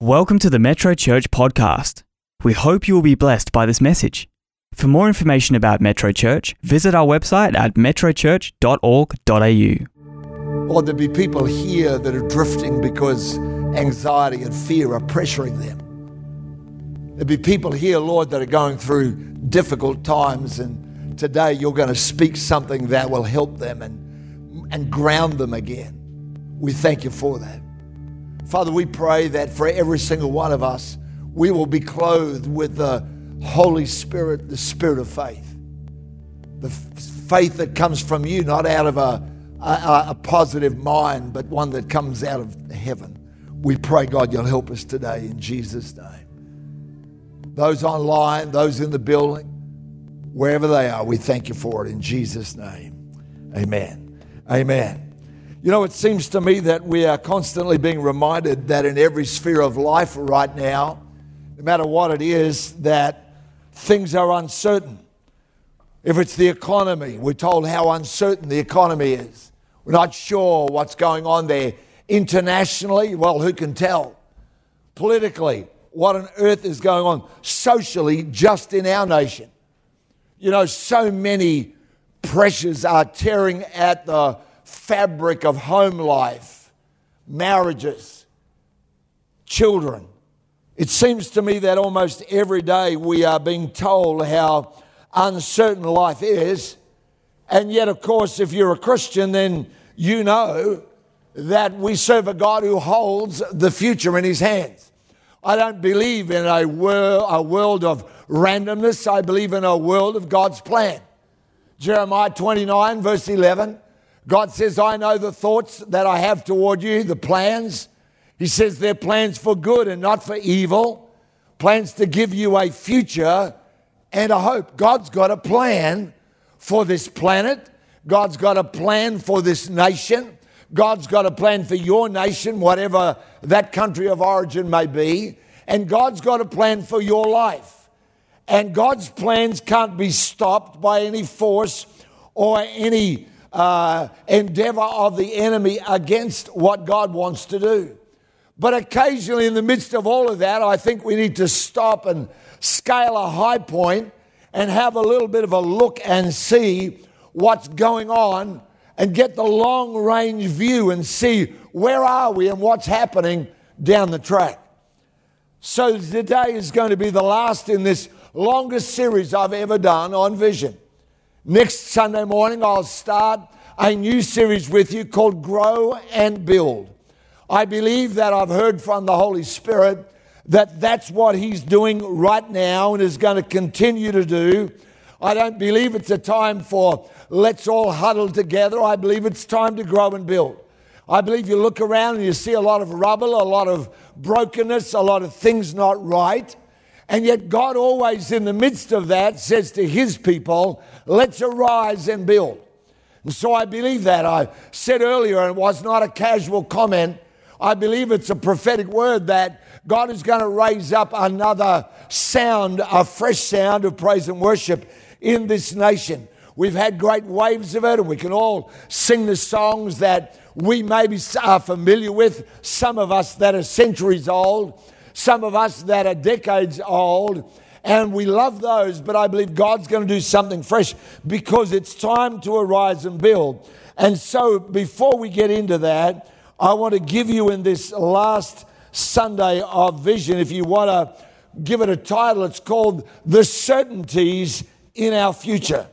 Welcome to the Metro Church podcast. We hope you will be blessed by this message. For more information about Metro Church, visit our website at metrochurch.org.au. Or there be people here that are drifting because anxiety and fear are pressuring them. There be people here, Lord, that are going through difficult times, and today you're going to speak something that will help them and, and ground them again. We thank you for that. Father, we pray that for every single one of us, we will be clothed with the Holy Spirit, the Spirit of faith. The faith that comes from you, not out of a, a, a positive mind, but one that comes out of heaven. We pray, God, you'll help us today in Jesus' name. Those online, those in the building, wherever they are, we thank you for it in Jesus' name. Amen. Amen. You know, it seems to me that we are constantly being reminded that in every sphere of life right now, no matter what it is, that things are uncertain. If it's the economy, we're told how uncertain the economy is. We're not sure what's going on there. Internationally, well, who can tell? Politically, what on earth is going on? Socially, just in our nation. You know, so many pressures are tearing at the fabric of home life, marriages, children. It seems to me that almost every day we are being told how uncertain life is. And yet, of course, if you're a Christian, then you know that we serve a God who holds the future in his hands. I don't believe in a, wor- a world of randomness, I believe in a world of God's plan. Jeremiah 29, verse 11 God says, I know the thoughts that I have toward you, the plans. He says they're plans for good and not for evil, plans to give you a future and a hope. God's got a plan for this planet. God's got a plan for this nation. God's got a plan for your nation, whatever that country of origin may be. And God's got a plan for your life. And God's plans can't be stopped by any force or any uh, endeavor of the enemy against what God wants to do. But occasionally, in the midst of all of that, I think we need to stop and scale a high point and have a little bit of a look and see what's going on and get the long range view and see where are we and what's happening down the track. So today is going to be the last in this longest series I've ever done on vision. Next Sunday morning, I'll start a new series with you called Grow and Build. I believe that I've heard from the Holy Spirit that that's what He's doing right now and is going to continue to do. I don't believe it's a time for let's all huddle together. I believe it's time to grow and build. I believe you look around and you see a lot of rubble, a lot of brokenness, a lot of things not right. And yet, God always, in the midst of that, says to his people, let's arise and build. And so I believe that. I said earlier, and it was not a casual comment, I believe it's a prophetic word that God is going to raise up another sound, a fresh sound of praise and worship in this nation. We've had great waves of it, and we can all sing the songs that we maybe are familiar with, some of us that are centuries old some of us that are decades old, and we love those, but I believe God's going to do something fresh because it's time to arise and build. And so, before we get into that, I want to give you in this last Sunday of vision, if you want to give it a title, it's called The Certainties in Our Future.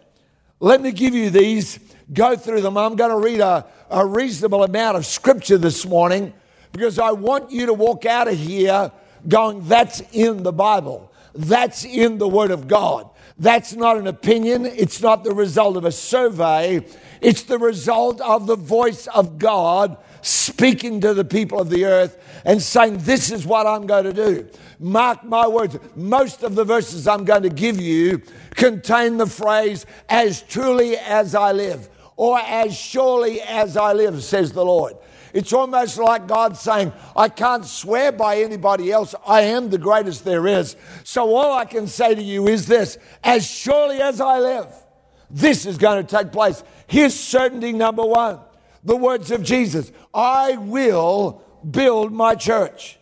Let me give you these, go through them. I'm going to read a, a reasonable amount of scripture this morning because I want you to walk out of here going, that's in the Bible. That's in the Word of God. That's not an opinion. It's not the result of a survey. It's the result of the voice of God speaking to the people of the earth and saying, This is what I'm going to do. Mark my words. Most of the verses I'm going to give you contain the phrase, As truly as I live, or As surely as I live, says the Lord. It's almost like God saying, I can't swear by anybody else. I am the greatest there is. So all I can say to you is this as surely as I live, this is going to take place. Here's certainty number one the words of Jesus I will build my church.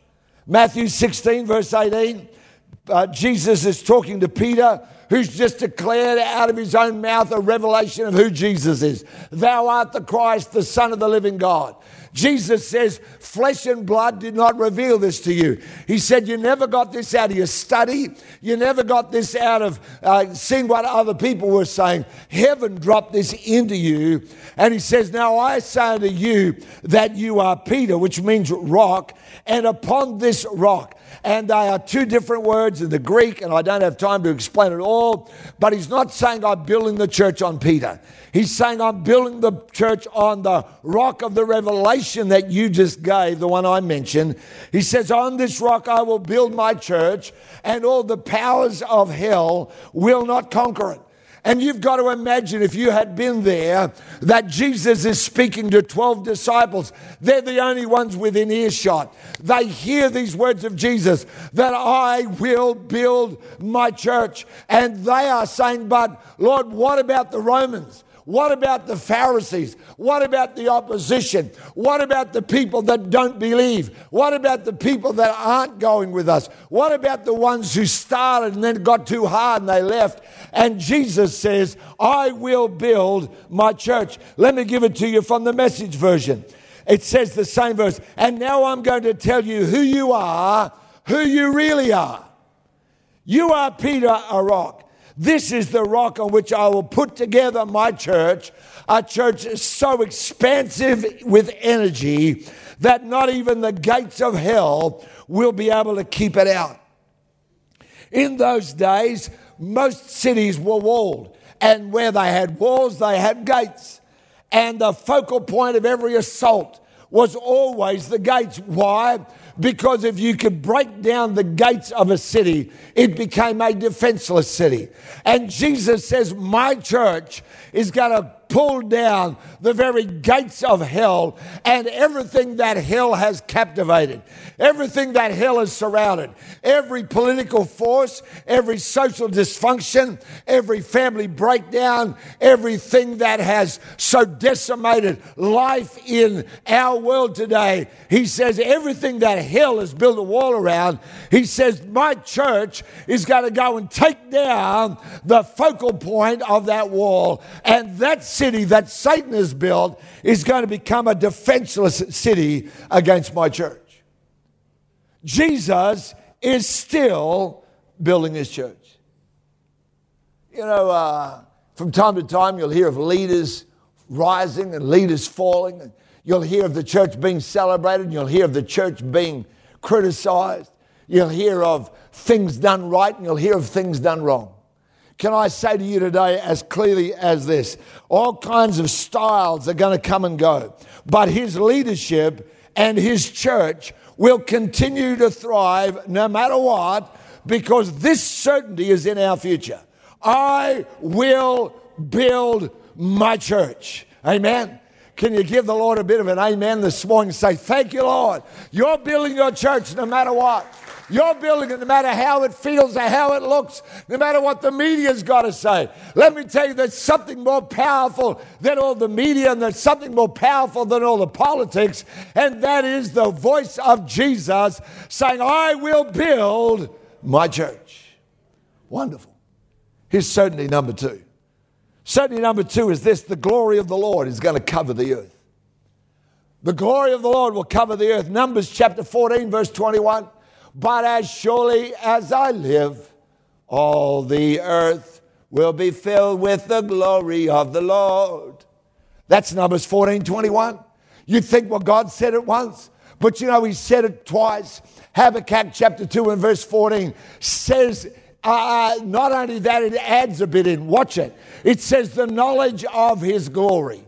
Matthew 16, verse 18, uh, Jesus is talking to Peter, who's just declared out of his own mouth a revelation of who Jesus is. Thou art the Christ, the Son of the living God. Jesus says, Flesh and blood did not reveal this to you. He said, You never got this out of your study. You never got this out of uh, seeing what other people were saying. Heaven dropped this into you. And he says, Now I say unto you that you are Peter, which means rock, and upon this rock. And they are two different words in the Greek, and I don't have time to explain it all. But he's not saying I'm building the church on Peter. He's saying, I'm building the church on the rock of the revelation that you just gave, the one I mentioned. He says, On this rock I will build my church, and all the powers of hell will not conquer it. And you've got to imagine if you had been there that Jesus is speaking to 12 disciples. They're the only ones within earshot. They hear these words of Jesus that I will build my church. And they are saying, But Lord, what about the Romans? What about the Pharisees? What about the opposition? What about the people that don't believe? What about the people that aren't going with us? What about the ones who started and then got too hard and they left? And Jesus says, I will build my church. Let me give it to you from the message version. It says the same verse. And now I'm going to tell you who you are, who you really are. You are Peter, a rock. This is the rock on which I will put together my church, a church so expansive with energy that not even the gates of hell will be able to keep it out. In those days, most cities were walled, and where they had walls, they had gates. And the focal point of every assault was always the gates. Why? Because if you could break down the gates of a city, it became a defenseless city. And Jesus says, My church is going to pull down the very gates of hell and everything that hell has captivated, everything that hell has surrounded, every political force, every social dysfunction, every family breakdown, everything that has so decimated life in our world today. He says, everything that hell has built a wall around, he says, my church is going to go and take down the focal point of that wall. And that's city that Satan has built is going to become a defenseless city against my church. Jesus is still building his church. You know, uh, from time to time, you'll hear of leaders rising and leaders falling. And you'll hear of the church being celebrated, and you'll hear of the church being criticized. You'll hear of things done right, and you'll hear of things done wrong. Can I say to you today, as clearly as this, all kinds of styles are going to come and go, but his leadership and his church will continue to thrive no matter what, because this certainty is in our future. I will build my church. Amen. Can you give the Lord a bit of an amen this morning say, Thank you, Lord. You're building your church no matter what. You're building it no matter how it feels or how it looks, no matter what the media's got to say. Let me tell you, there's something more powerful than all the media, and there's something more powerful than all the politics, and that is the voice of Jesus saying, I will build my church. Wonderful. Here's certainty number two. Certainty number two is this the glory of the Lord is going to cover the earth. The glory of the Lord will cover the earth. Numbers chapter 14, verse 21. But as surely as I live, all the earth will be filled with the glory of the Lord. That's Numbers 14 21. You think, well, God said it once, but you know, He said it twice. Habakkuk chapter 2 and verse 14 says, uh, not only that, it adds a bit in. Watch it. It says, the knowledge of His glory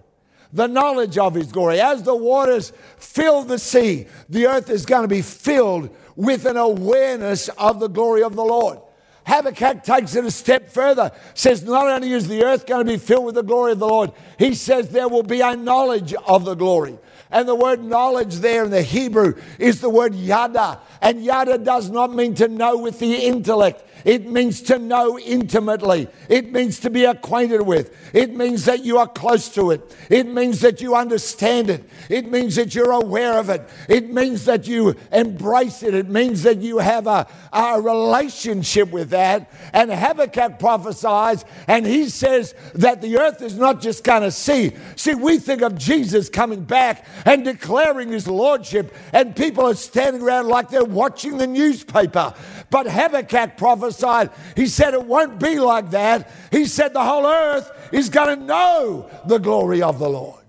the knowledge of his glory. As the waters fill the sea, the earth is going to be filled with an awareness of the glory of the Lord. Habakkuk takes it a step further, says not only is the earth going to be filled with the glory of the Lord, he says there will be a knowledge of the glory. And the word knowledge there in the Hebrew is the word yada. And yada does not mean to know with the intellect. It means to know intimately. It means to be acquainted with. It means that you are close to it. It means that you understand it. It means that you're aware of it. It means that you embrace it. It means that you have a, a relationship with that. And Habakkuk prophesies, and he says that the earth is not just going to see. See, we think of Jesus coming back and declaring his lordship, and people are standing around like they're watching the newspaper. But Habakkuk prophesied, he said it won't be like that. He said the whole earth is going to know the glory of the Lord.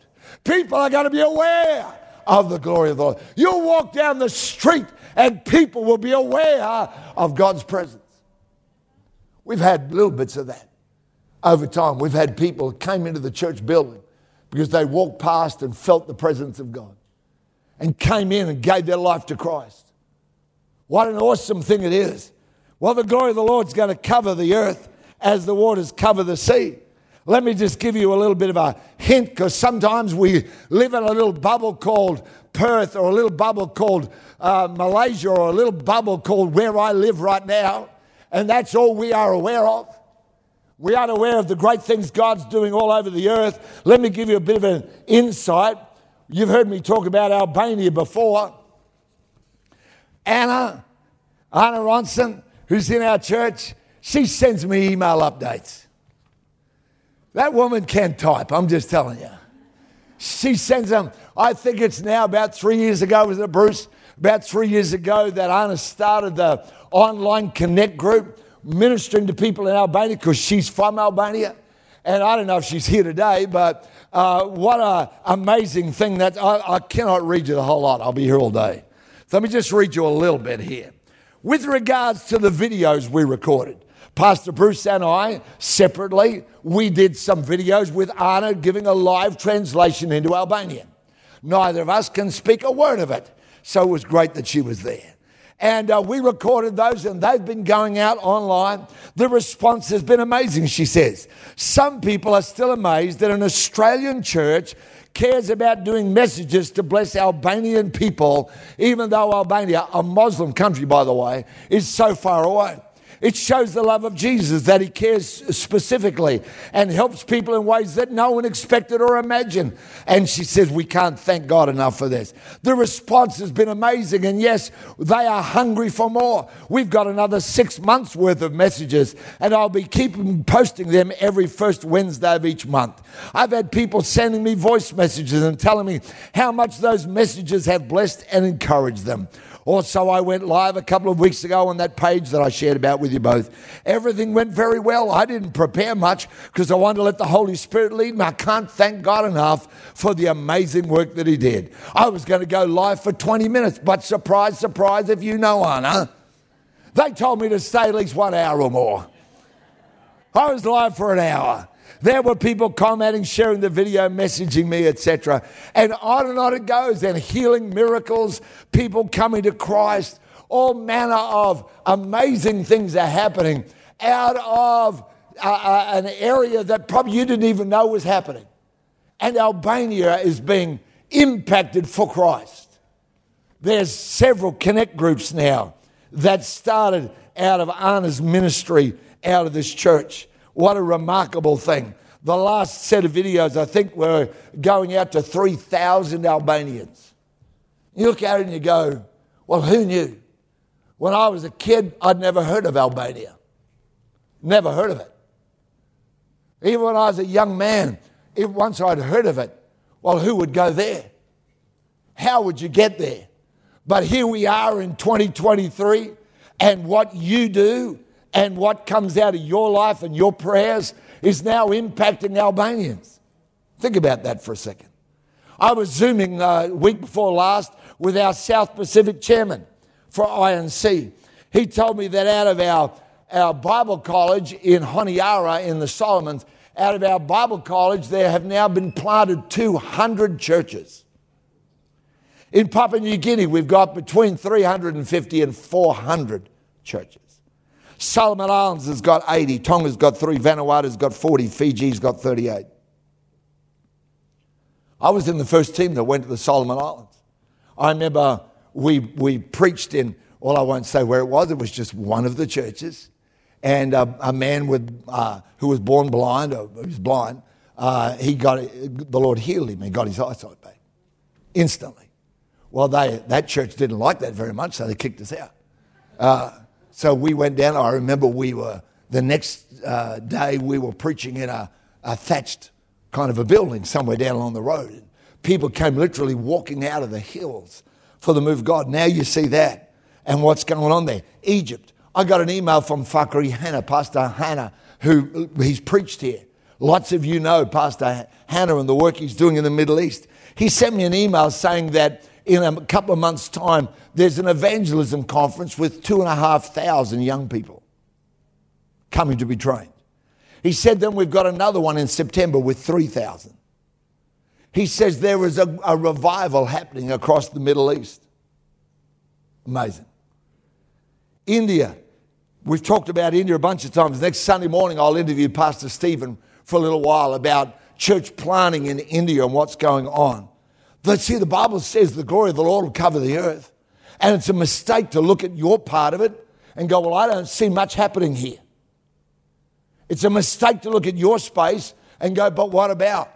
People are going to be aware of the glory of the Lord. You'll walk down the street and people will be aware of God's presence. We've had little bits of that over time. We've had people came into the church building because they walked past and felt the presence of God and came in and gave their life to Christ. What an awesome thing it is. Well, the glory of the Lord's going to cover the earth as the waters cover the sea. Let me just give you a little bit of a hint because sometimes we live in a little bubble called Perth or a little bubble called uh, Malaysia or a little bubble called where I live right now, and that's all we are aware of. We aren't aware of the great things God's doing all over the earth. Let me give you a bit of an insight. You've heard me talk about Albania before. Anna, Anna Ronson, who's in our church, she sends me email updates. That woman can type, I'm just telling you. She sends them, I think it's now about three years ago, was it Bruce? About three years ago that Anna started the online connect group ministering to people in Albania because she's from Albania. And I don't know if she's here today, but uh, what an amazing thing that I, I cannot read you the whole lot. I'll be here all day. So let me just read you a little bit here. With regards to the videos we recorded, Pastor Bruce and I, separately, we did some videos with Anna giving a live translation into Albanian. Neither of us can speak a word of it, so it was great that she was there. And uh, we recorded those, and they've been going out online. The response has been amazing, she says. Some people are still amazed that an Australian church cares about doing messages to bless Albanian people, even though Albania, a Muslim country, by the way, is so far away. It shows the love of Jesus that he cares specifically and helps people in ways that no one expected or imagined. And she says, We can't thank God enough for this. The response has been amazing. And yes, they are hungry for more. We've got another six months worth of messages, and I'll be keeping posting them every first Wednesday of each month. I've had people sending me voice messages and telling me how much those messages have blessed and encouraged them. Also, I went live a couple of weeks ago on that page that I shared about with you both. Everything went very well. I didn't prepare much because I wanted to let the Holy Spirit lead me. I can't thank God enough for the amazing work that He did. I was going to go live for 20 minutes, but surprise, surprise, if you know Anna, they told me to stay at least one hour or more. I was live for an hour. There were people commenting, sharing the video, messaging me, etc. And on and on it goes. And healing miracles, people coming to Christ, all manner of amazing things are happening out of uh, uh, an area that probably you didn't even know was happening. And Albania is being impacted for Christ. There's several connect groups now that started out of Anna's ministry out of this church. What a remarkable thing. The last set of videos, I think, were going out to 3,000 Albanians. You look at it and you go, well, who knew? When I was a kid, I'd never heard of Albania. Never heard of it. Even when I was a young man, if once I'd heard of it, well, who would go there? How would you get there? But here we are in 2023, and what you do and what comes out of your life and your prayers is now impacting Albanians. Think about that for a second. I was Zooming uh, week before last with our South Pacific chairman for INC. He told me that out of our, our Bible college in Honiara in the Solomons, out of our Bible college, there have now been planted 200 churches. In Papua New Guinea, we've got between 350 and 400 churches. Solomon Islands has got 80, Tonga's got 3, Vanuatu's got 40, Fiji's got 38. I was in the first team that went to the Solomon Islands. I remember we, we preached in, well, I won't say where it was, it was just one of the churches. And a, a man with, uh, who was born blind, or who was blind, uh, he got, the Lord healed him and got his eyesight back instantly. Well, they, that church didn't like that very much, so they kicked us out. Uh, so we went down. I remember we were, the next uh, day, we were preaching in a, a thatched kind of a building somewhere down along the road. People came literally walking out of the hills for the move of God. Now you see that and what's going on there. Egypt. I got an email from Fakri Hannah, Pastor Hannah, who he's preached here. Lots of you know Pastor Hannah and the work he's doing in the Middle East. He sent me an email saying that in a couple of months' time, there's an evangelism conference with two and a half thousand young people coming to be trained. He said, then we've got another one in September with 3,000. He says there is a, a revival happening across the Middle East. Amazing. India. We've talked about India a bunch of times. Next Sunday morning, I'll interview Pastor Stephen for a little while about church planting in India and what's going on. But see, the Bible says the glory of the Lord will cover the earth. And it's a mistake to look at your part of it and go, well, I don't see much happening here. It's a mistake to look at your space and go, but what about?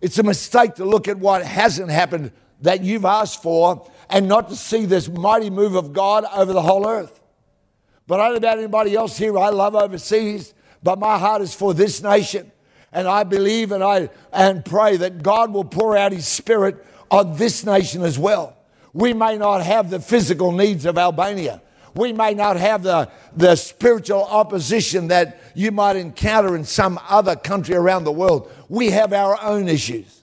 It's a mistake to look at what hasn't happened that you've asked for and not to see this mighty move of God over the whole earth. But I don't know about anybody else here. I love overseas, but my heart is for this nation. And I believe and I and pray that God will pour out his spirit on this nation as well. We may not have the physical needs of Albania. We may not have the, the spiritual opposition that you might encounter in some other country around the world. We have our own issues.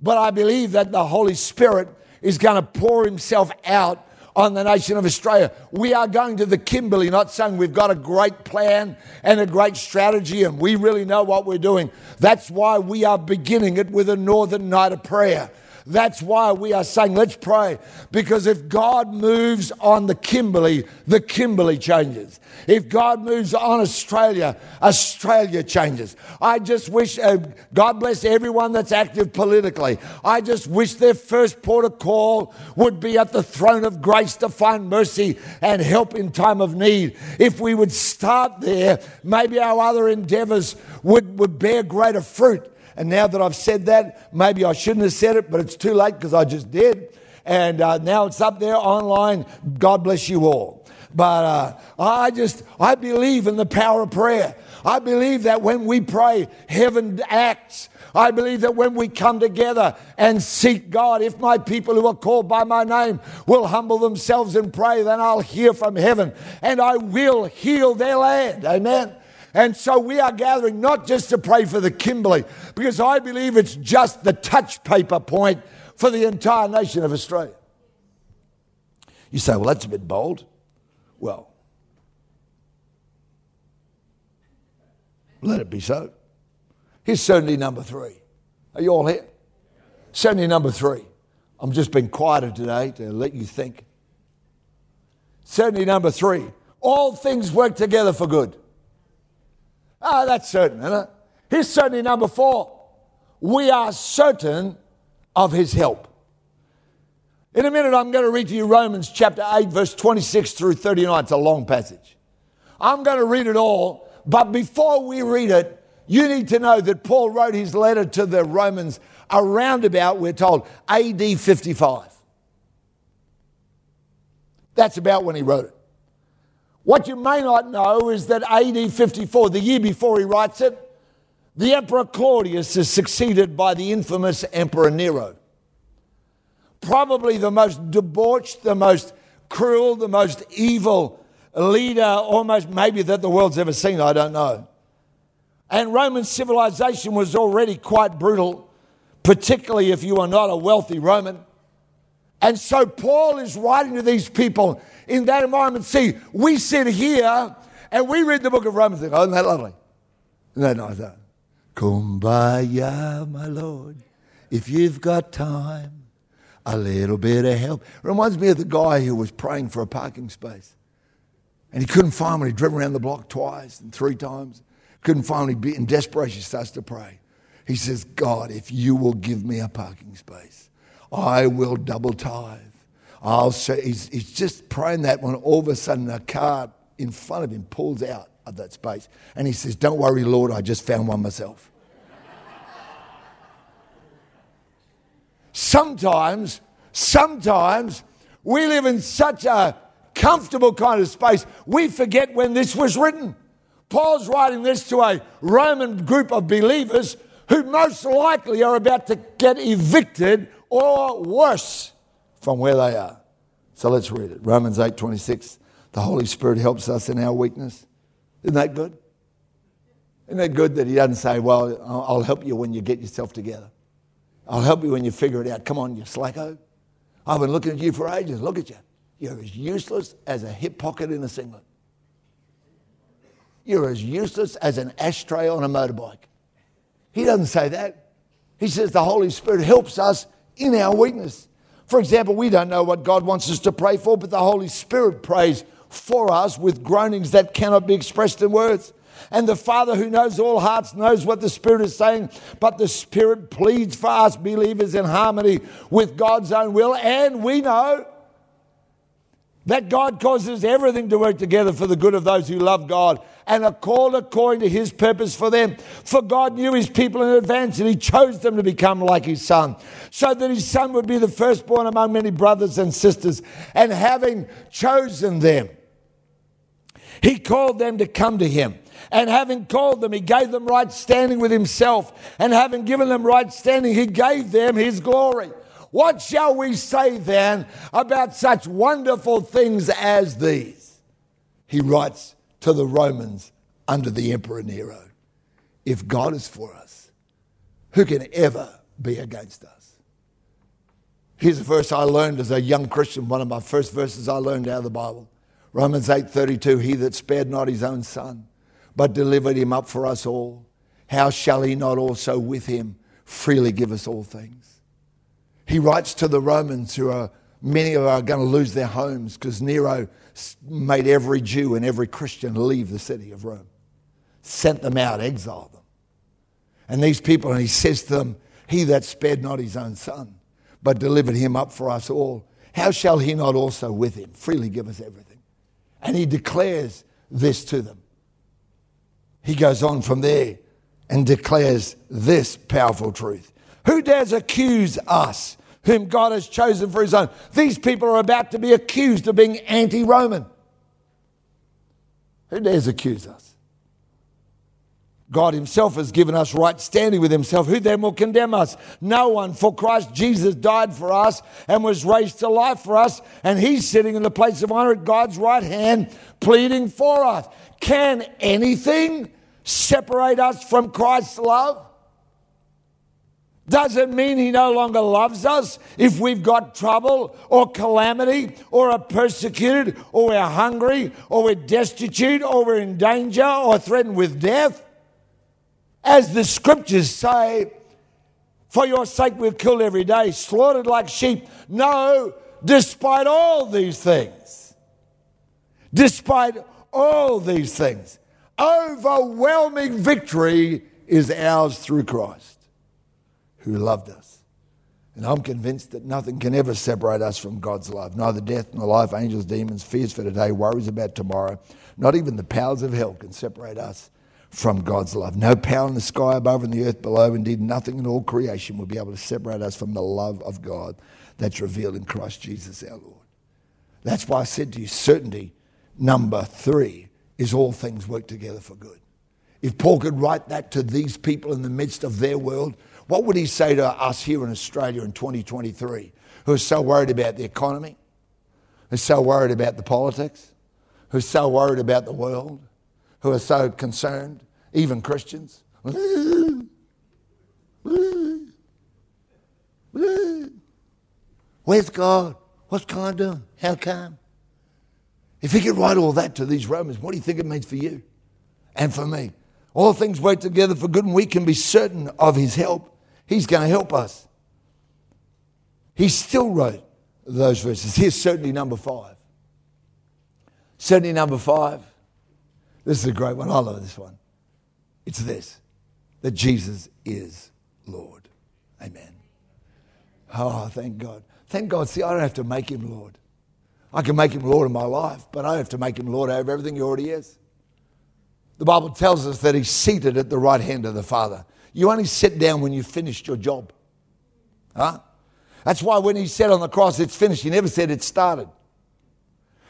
But I believe that the Holy Spirit is going to pour himself out on the nation of Australia. We are going to the Kimberley, not saying we've got a great plan and a great strategy and we really know what we're doing. That's why we are beginning it with a Northern Night of Prayer. That's why we are saying, let's pray. Because if God moves on the Kimberley, the Kimberley changes. If God moves on Australia, Australia changes. I just wish, uh, God bless everyone that's active politically. I just wish their first port of call would be at the throne of grace to find mercy and help in time of need. If we would start there, maybe our other endeavors would, would bear greater fruit. And now that I've said that, maybe I shouldn't have said it, but it's too late because I just did. And uh, now it's up there online. God bless you all. But uh, I just, I believe in the power of prayer. I believe that when we pray, heaven acts. I believe that when we come together and seek God, if my people who are called by my name will humble themselves and pray, then I'll hear from heaven and I will heal their land. Amen. And so we are gathering not just to pray for the Kimberley, because I believe it's just the touch paper point for the entire nation of Australia. You say, well, that's a bit bold. Well, let it be so. Here's certainty number three. Are you all here? Certainty number three. I'm just being quieter today to let you think. Certainty number three. All things work together for good. Ah, that's certain, isn't it? Here's certainty number four. We are certain of his help. In a minute, I'm going to read to you Romans chapter 8, verse 26 through 39. It's a long passage. I'm going to read it all, but before we read it, you need to know that Paul wrote his letter to the Romans around about, we're told, AD 55. That's about when he wrote it. What you may not know is that AD 54, the year before he writes it, the Emperor Claudius is succeeded by the infamous Emperor Nero. Probably the most debauched, the most cruel, the most evil leader, almost maybe that the world's ever seen, I don't know. And Roman civilization was already quite brutal, particularly if you are not a wealthy Roman. And so Paul is writing to these people in that environment. See, we sit here and we read the book of Romans go, oh, isn't that lovely? That nice? That? Kumbaya, my Lord, if you've got time, a little bit of help. Reminds me of the guy who was praying for a parking space. And he couldn't find one. He drove around the block twice and three times. Couldn't find one. In desperation, he starts to pray. He says, God, if you will give me a parking space, I will double tithe. I'll say, he's, he's just praying that when all of a sudden a car in front of him pulls out of that space. And he says, Don't worry, Lord, I just found one myself. sometimes, sometimes we live in such a comfortable kind of space, we forget when this was written. Paul's writing this to a Roman group of believers who most likely are about to get evicted or worse from where they are. So let's read it. Romans 8 26. The Holy Spirit helps us in our weakness. Isn't that good? Isn't that good that He doesn't say, Well, I'll help you when you get yourself together? I'll help you when you figure it out. Come on, you slacko. I've been looking at you for ages. Look at you. You're as useless as a hip pocket in a singlet. You're as useless as an ashtray on a motorbike. He doesn't say that. He says the Holy Spirit helps us in our weakness. For example, we don't know what God wants us to pray for, but the Holy Spirit prays for us with groanings that cannot be expressed in words. And the Father who knows all hearts knows what the Spirit is saying, but the Spirit pleads for us believers in harmony with God's own will. And we know that God causes everything to work together for the good of those who love God and are called according to his purpose for them. For God knew his people in advance and he chose them to become like his son, so that his son would be the firstborn among many brothers and sisters. And having chosen them, he called them to come to him. And having called them, he gave them right standing with himself. And having given them right standing, he gave them his glory. What shall we say then about such wonderful things as these? He writes to the Romans under the Emperor Nero If God is for us, who can ever be against us? Here's a verse I learned as a young Christian, one of my first verses I learned out of the Bible. Romans 8:32 He that spared not his own son but delivered him up for us all how shall he not also with him freely give us all things he writes to the Romans who are, many of are going to lose their homes because Nero made every Jew and every Christian leave the city of Rome, sent them out, exiled them. And these people, and he says to them, He that spared not his own son, but delivered him up for us all, how shall he not also with him freely give us everything? And he declares this to them. He goes on from there and declares this powerful truth. Who dares accuse us whom God has chosen for his own. These people are about to be accused of being anti Roman. Who dares accuse us? God Himself has given us right standing with Himself. Who then will condemn us? No one. For Christ Jesus died for us and was raised to life for us, and He's sitting in the place of honor at God's right hand, pleading for us. Can anything separate us from Christ's love? Doesn't mean he no longer loves us if we've got trouble or calamity or are persecuted or we're hungry or we're destitute or we're in danger or threatened with death. As the scriptures say, for your sake we've killed every day, slaughtered like sheep. No, despite all these things, despite all these things, overwhelming victory is ours through Christ who loved us. And I'm convinced that nothing can ever separate us from God's love. Neither death nor life, angels, demons, fears for today, worries about tomorrow. Not even the powers of hell can separate us from God's love. No power in the sky above and the earth below, indeed, nothing in all creation will be able to separate us from the love of God that's revealed in Christ Jesus our Lord. That's why I said to you, certainty number three is all things work together for good. If Paul could write that to these people in the midst of their world, what would he say to us here in Australia in 2023 who are so worried about the economy, who are so worried about the politics, who are so worried about the world, who are so concerned, even Christians? Where's God? What's God doing? How come? If he could write all that to these Romans, what do you think it means for you and for me? All things work together for good, and we can be certain of his help. He's going to help us. He still wrote those verses. Here's certainty number five. Certainty number five. This is a great one. I love this one. It's this that Jesus is Lord. Amen. Oh, thank God. Thank God. See, I don't have to make him Lord. I can make him Lord in my life, but I don't have to make him Lord over everything he already is. The Bible tells us that he's seated at the right hand of the Father. You only sit down when you've finished your job. Huh? That's why when he said on the cross, it's finished, he never said it started.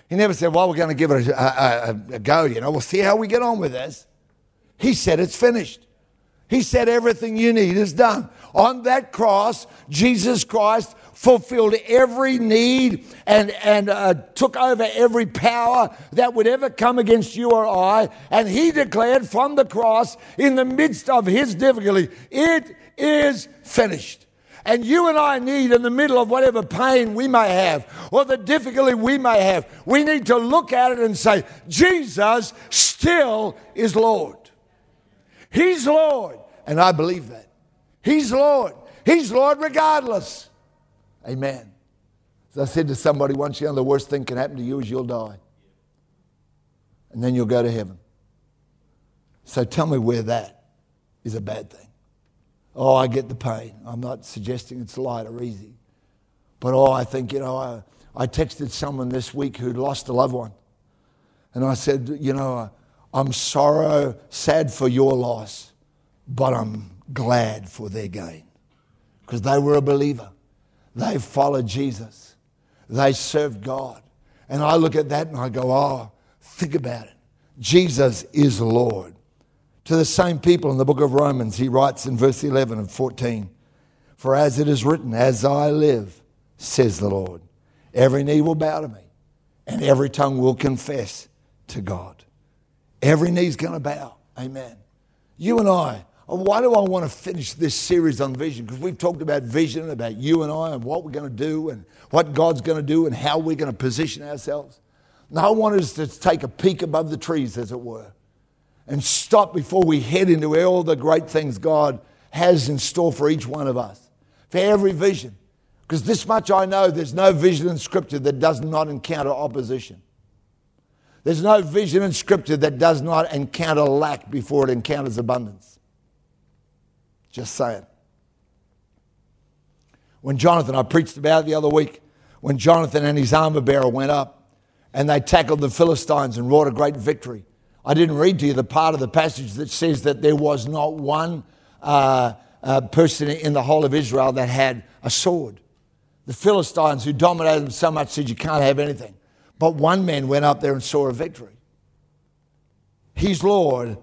He never said, well, we're going to give it a, a, a, a go, you know, we'll see how we get on with this. He said it's finished. He said everything you need is done. On that cross, Jesus Christ fulfilled every need and, and uh, took over every power that would ever come against you or I. And he declared from the cross, in the midst of his difficulty, it is finished. And you and I need, in the middle of whatever pain we may have or the difficulty we may have, we need to look at it and say, Jesus still is Lord. He's Lord. And I believe that. He's Lord. He's Lord regardless. Amen. As I said to somebody once, you know, the worst thing can happen to you is you'll die. And then you'll go to heaven. So tell me where that is a bad thing. Oh, I get the pain. I'm not suggesting it's light or easy. But oh, I think, you know, I, I texted someone this week who'd lost a loved one. And I said, you know, I'm sorrow, sad for your loss, but I'm glad for their gain. Because they were a believer. They followed Jesus. They served God. And I look at that and I go, oh, think about it. Jesus is Lord. To the same people in the book of Romans, he writes in verse 11 and 14 For as it is written, As I live, says the Lord, every knee will bow to me, and every tongue will confess to God. Every knee's going to bow. Amen. You and I, why do I want to finish this series on vision? Because we've talked about vision, about you and I, and what we're going to do, and what God's going to do, and how we're going to position ourselves. Now, I want us to take a peek above the trees, as it were, and stop before we head into all the great things God has in store for each one of us, for every vision. Because this much I know there's no vision in Scripture that does not encounter opposition. There's no vision in Scripture that does not encounter lack before it encounters abundance. Just saying. When Jonathan, I preached about the other week, when Jonathan and his armor bearer went up and they tackled the Philistines and wrought a great victory. I didn't read to you the part of the passage that says that there was not one uh, uh, person in the whole of Israel that had a sword. The Philistines, who dominated them so much, said, You can't have anything. But one man went up there and saw a victory. He's Lord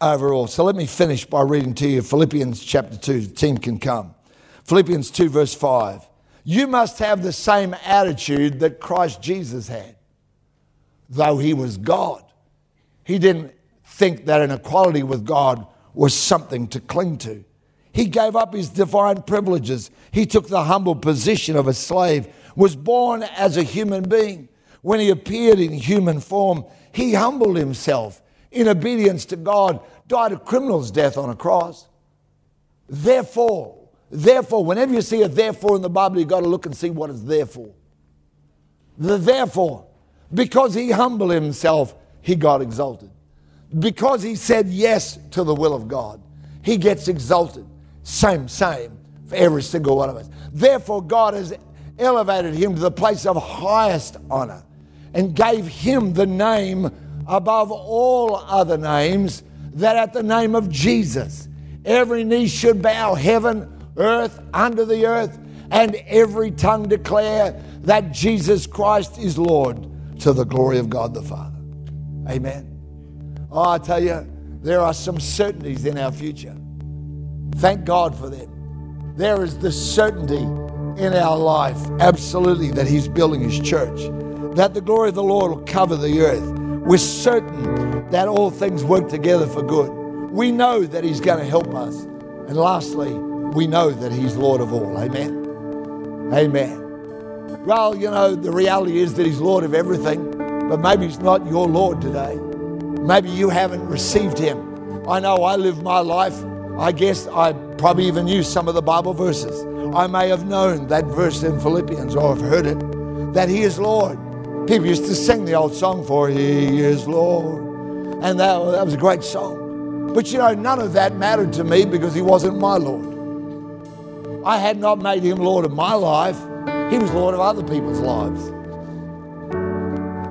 over all. So let me finish by reading to you Philippians chapter 2. The team can come. Philippians 2, verse 5. You must have the same attitude that Christ Jesus had. Though he was God, he didn't think that an equality with God was something to cling to. He gave up his divine privileges. He took the humble position of a slave, was born as a human being when he appeared in human form, he humbled himself in obedience to God, died a criminal's death on a cross. Therefore, therefore, whenever you see a therefore in the Bible, you've got to look and see what it's there for. The therefore, because he humbled himself, he got exalted. Because he said yes to the will of God, he gets exalted. Same, same for every single one of us. Therefore, God has elevated him to the place of highest honor and gave him the name above all other names, that at the name of Jesus, every knee should bow, heaven, earth, under the earth, and every tongue declare that Jesus Christ is Lord to the glory of God the Father. Amen. Oh, I tell you, there are some certainties in our future. Thank God for them. There is the certainty in our life, absolutely, that He's building His church that the glory of the Lord will cover the earth. We're certain that all things work together for good. We know that He's going to help us. And lastly, we know that He's Lord of all. Amen. Amen. Well, you know, the reality is that He's Lord of everything, but maybe He's not your Lord today. Maybe you haven't received Him. I know I live my life. I guess I probably even knew some of the Bible verses. I may have known that verse in Philippians or have heard it that He is Lord. People used to sing the old song, For He is Lord. And that, that was a great song. But you know, none of that mattered to me because He wasn't my Lord. I had not made him Lord of my life, he was Lord of other people's lives.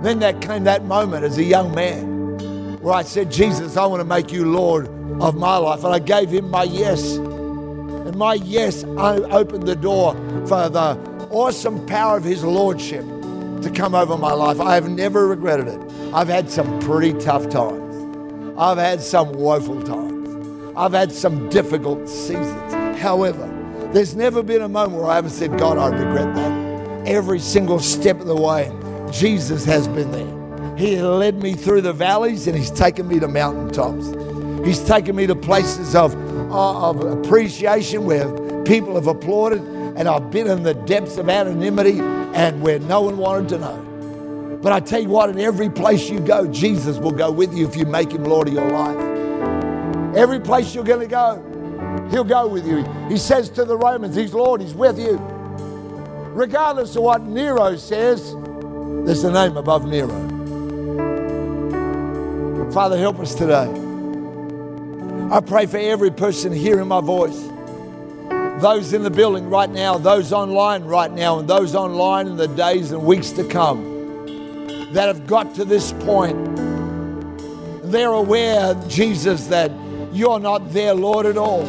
Then that came that moment as a young man where I said, Jesus, I want to make you Lord of my life. And I gave him my yes. And my yes opened the door for the awesome power of his lordship to come over my life. I have never regretted it. I've had some pretty tough times. I've had some woeful times. I've had some difficult seasons. However, there's never been a moment where I haven't said, God, I regret that. Every single step of the way, Jesus has been there. He led me through the valleys and He's taken me to mountaintops. He's taken me to places of, uh, of appreciation where people have applauded, and I've been in the depths of anonymity and where no one wanted to know. But I tell you what, in every place you go, Jesus will go with you if you make Him Lord of your life. Every place you're going to go, He'll go with you. He says to the Romans, He's Lord, He's with you. Regardless of what Nero says, there's a name above Nero. Father, help us today. I pray for every person hearing my voice, those in the building right now, those online right now, and those online in the days and weeks to come that have got to this point. They're aware, Jesus, that you're not their Lord at all.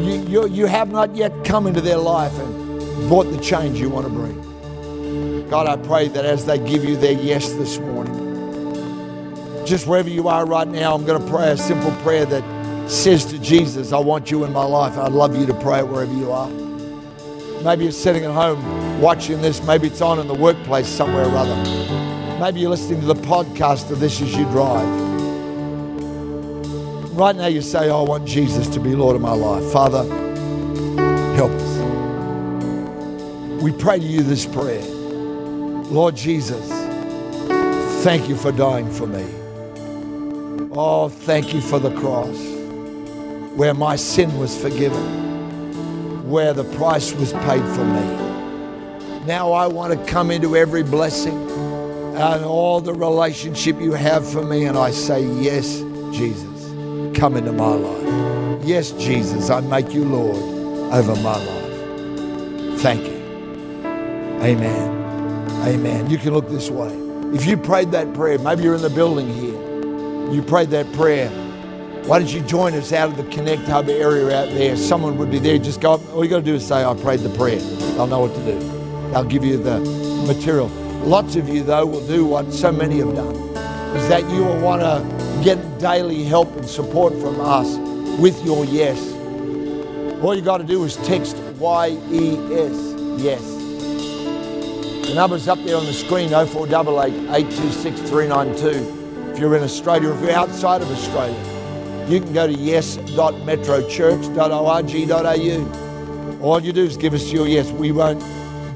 You, you, you have not yet come into their life and brought the change you want to bring. God, I pray that as they give you their yes this morning, just wherever you are right now, I'm going to pray a simple prayer that says to Jesus, I want you in my life. I'd love you to pray it wherever you are. Maybe you're sitting at home watching this. Maybe it's on in the workplace somewhere or other. Maybe you're listening to the podcast of this as you drive. Right now, you say, oh, I want Jesus to be Lord of my life. Father, help us. We pray to you this prayer. Lord Jesus, thank you for dying for me. Oh, thank you for the cross where my sin was forgiven, where the price was paid for me. Now I want to come into every blessing and all the relationship you have for me, and I say, Yes, Jesus, come into my life. Yes, Jesus, I make you Lord over my life. Thank you. Amen. Amen. You can look this way. If you prayed that prayer, maybe you're in the building here, you prayed that prayer. Why don't you join us out of the Connect Hub area out there? Someone would be there. Just go up. All you got to do is say, I prayed the prayer. They'll know what to do. They'll give you the material. Lots of you, though, will do what so many have done is that you will want to get daily help and support from us with your yes. All you got to do is text YES, yes. The number's up there on the screen 0488 826 392. If you're in Australia, or if you're outside of Australia, you can go to yes.metrochurch.org.au. All you do is give us your yes. We won't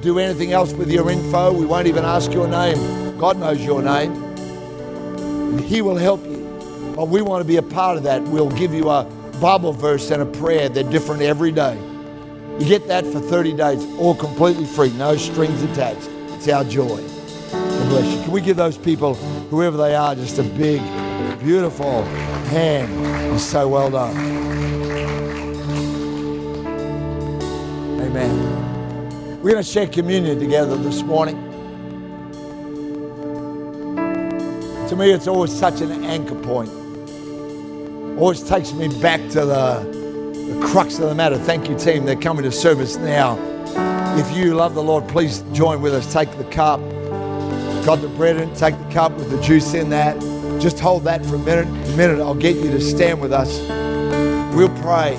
do anything else with your info. We won't even ask your name. God knows your name. He will help you. But we want to be a part of that. We'll give you a Bible verse and a prayer. They're different every day. You get that for 30 days, all completely free, no strings attached. It's our joy. God bless you. Can we give those people, whoever they are, just a big, beautiful hand? You're so well done. Amen. We're going to share communion together this morning. To me, it's always such an anchor point. Always takes me back to the, the crux of the matter. Thank you, team. They're coming to service now. If you love the Lord, please join with us. Take the cup. Got the bread in, take the cup with the juice in that. Just hold that for a minute. A minute, I'll get you to stand with us. We'll pray.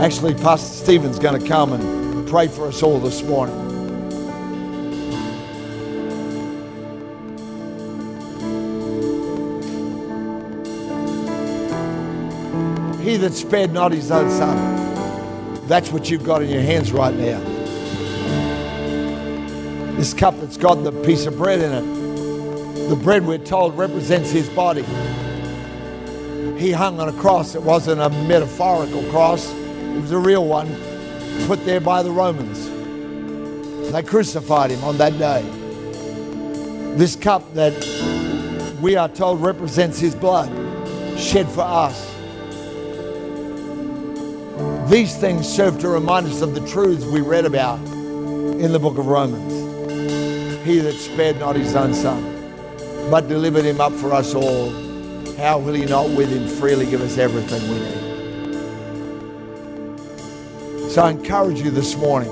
Actually, Pastor Stephen's going to come and pray for us all this morning. He that spared not his own son. That's what you've got in your hands right now. This cup that's got the piece of bread in it. The bread, we're told, represents his body. He hung on a cross. It wasn't a metaphorical cross, it was a real one put there by the Romans. They crucified him on that day. This cup that we are told represents his blood shed for us. These things serve to remind us of the truths we read about in the book of Romans. He that spared not his own son, but delivered him up for us all, how will he not with him freely give us everything we need? So I encourage you this morning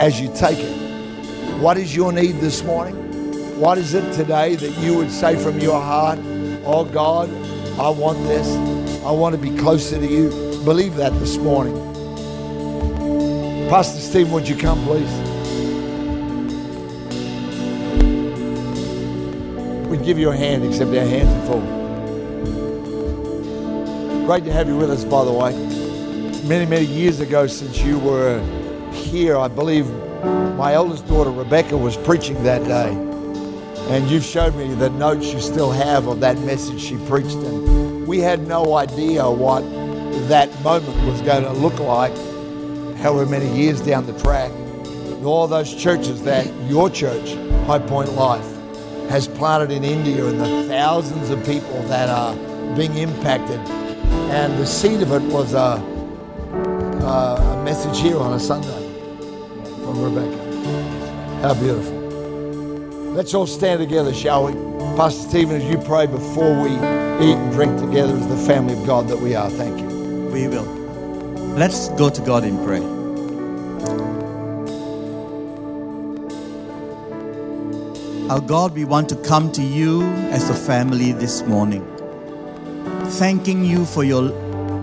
as you take it. What is your need this morning? What is it today that you would say from your heart, Oh God, I want this. I want to be closer to you. Believe that this morning. Pastor Steve, would you come, please? We'd give you a hand, except our hands are full. Great to have you with us, by the way. Many, many years ago, since you were here, I believe my eldest daughter, Rebecca, was preaching that day. And you've showed me the notes you still have of that message she preached. And we had no idea what that moment was going to look like, however many years down the track. All those churches that your church, High Point Life, planted in India and the thousands of people that are being impacted. And the seed of it was a, a, a message here on a Sunday from Rebecca. How beautiful. Let's all stand together, shall we? Pastor Stephen, as you pray before we eat and drink together as the family of God that we are, thank you. We will. Let's go to God in prayer. Our God, we want to come to you as a family this morning, thanking you for your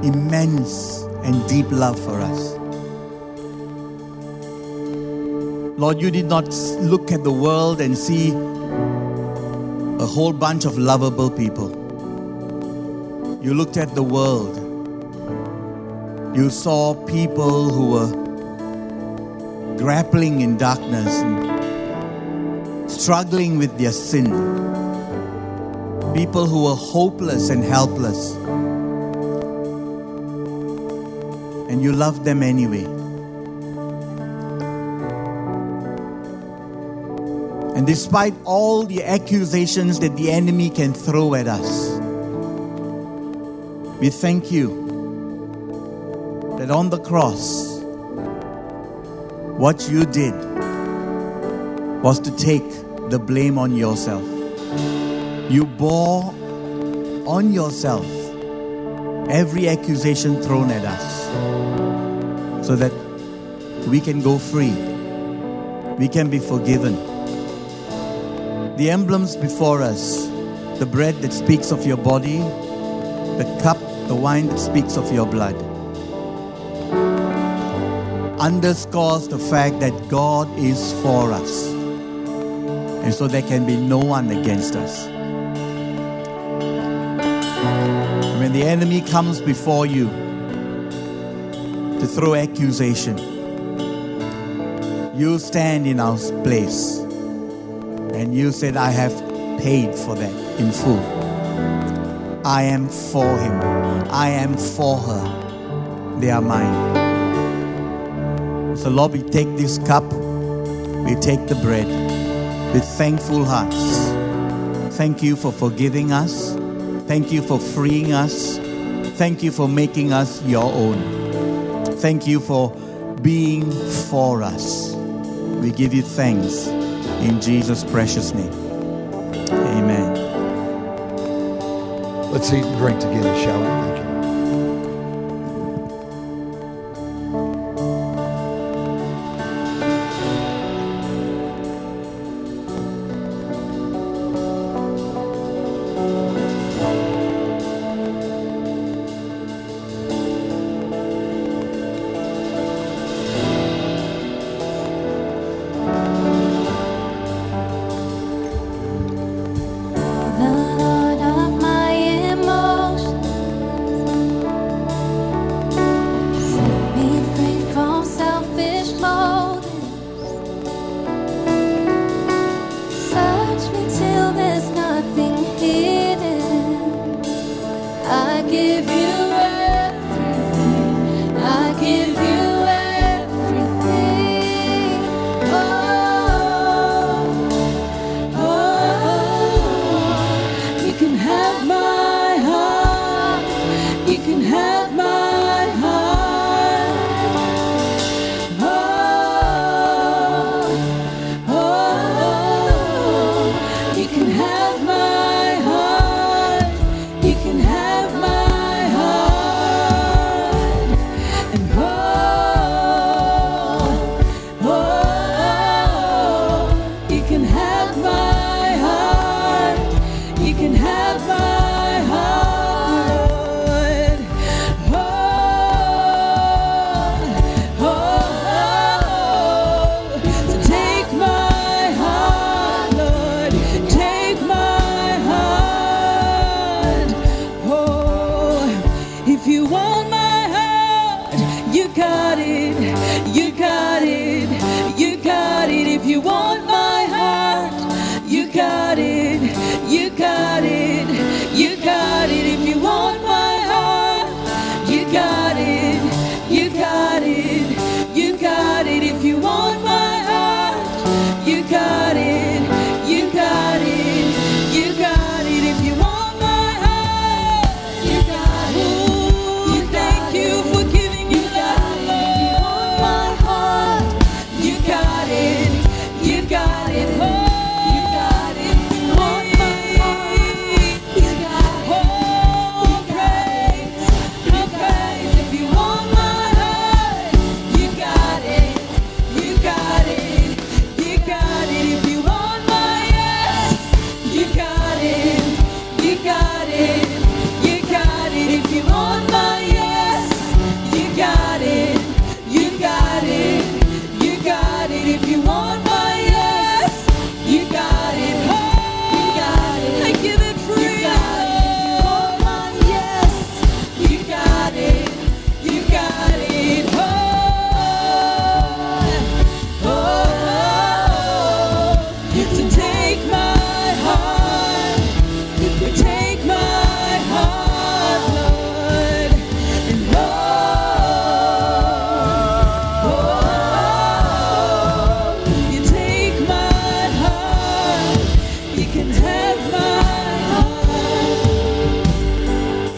immense and deep love for us. Lord, you did not look at the world and see a whole bunch of lovable people. You looked at the world. You saw people who were grappling in darkness struggling with their sin. People who were hopeless and helpless. And you loved them anyway. And despite all the accusations that the enemy can throw at us, we thank you that on the cross, what you did was to take the blame on yourself. You bore on yourself every accusation thrown at us so that we can go free, we can be forgiven the emblems before us the bread that speaks of your body, the cup, the wine that speaks of your blood underscores the fact that God is for us. And so there can be no one against us. When the enemy comes before you to throw accusation, you stand in our place and you said, I have paid for that in full. I am for him. I am for her. They are mine. So, Lord, we take this cup, we take the bread with thankful hearts. Thank you for forgiving us. Thank you for freeing us. Thank you for making us your own. Thank you for being for us. We give you thanks in Jesus' precious name. Amen. Let's eat and drink together, shall we?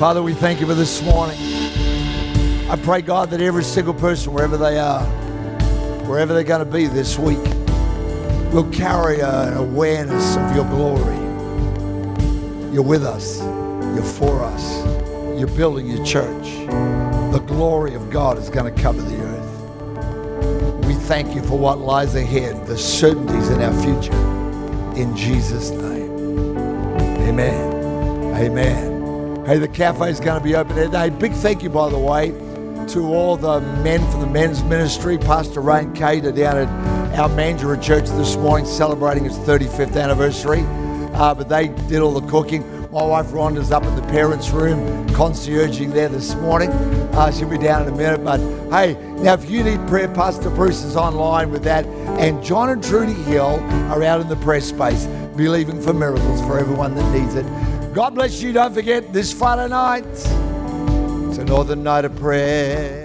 Father, we thank you for this morning. I pray, God, that every single person, wherever they are, wherever they're going to be this week, will carry an awareness of your glory. You're with us, you're for us, you're building your church. The glory of God is going to cover the earth. We thank you for what lies ahead, the certainties in our future. In Jesus' name. Amen. Amen. Hey, the cafe is going to be open today. Big thank you, by the way, to all the men from the men's ministry. Pastor Rain Kate are down at our Mandurah Church this morning celebrating its 35th anniversary. Uh, but they did all the cooking. My wife Rhonda's up in the parents' room, concierging there this morning. Uh, she'll be down in a minute. But hey, now if you need prayer, Pastor Bruce is online with that. And John and Trudy Hill are out in the press space, believing for miracles for everyone that needs it. God bless you. Don't forget this Friday night. It's a Northern Night of Prayer.